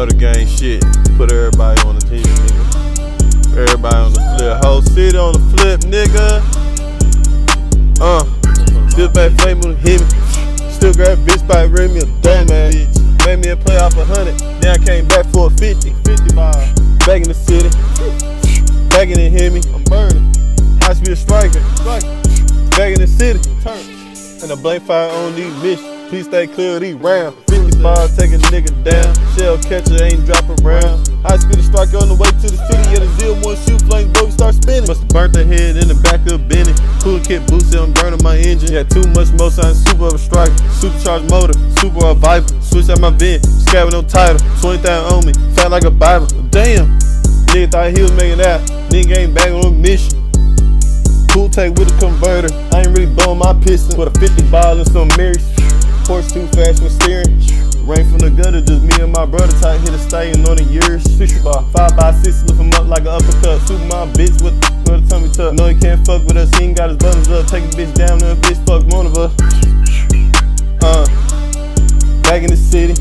The gang shit. Put everybody on the team, nigga. Everybody on the flip. Whole city on the flip, nigga. Uh, still back flame with hit me. Still grab bitch by ring me a dumb man. Made me a playoff a hundred. Then I came back for a 50. 50 mile. Back in the city. Back in the hit me. I'm burning. I should be a striker. Back in the city. Turn. And a blank fire on these bitches. Please stay clear of these rounds. 50 ball, take a nigga down. Shell catcher ain't dropping round. High speed striker on the way to the city. Yeah, the zero one shoot flames, boy, we start spinning. Must've burnt the head in the back of Benny. Cool kit boosted, I'm burning my engine. Yeah, too much more sign, super of a striker. Supercharged motor, super of a viper. Switch out my vent, scat with no title. 20,000 on me, fat like a Bible. Damn, nigga thought he was making that. Nigga ain't back on a mission. Cool take with a converter. I ain't really blowing my piston. Put a 50 ball in some mirrors. Horse too fast for steering. Rain from the gutter, just me and my brother tight hit a staying on the years. Six bar, five by six, lift him up like an uppercut. Super my bitch with with a tummy tuck. No, he can't fuck with us, he ain't got his buttons up. Take a bitch down, then a bitch fuck one of us. Uh, back in the city,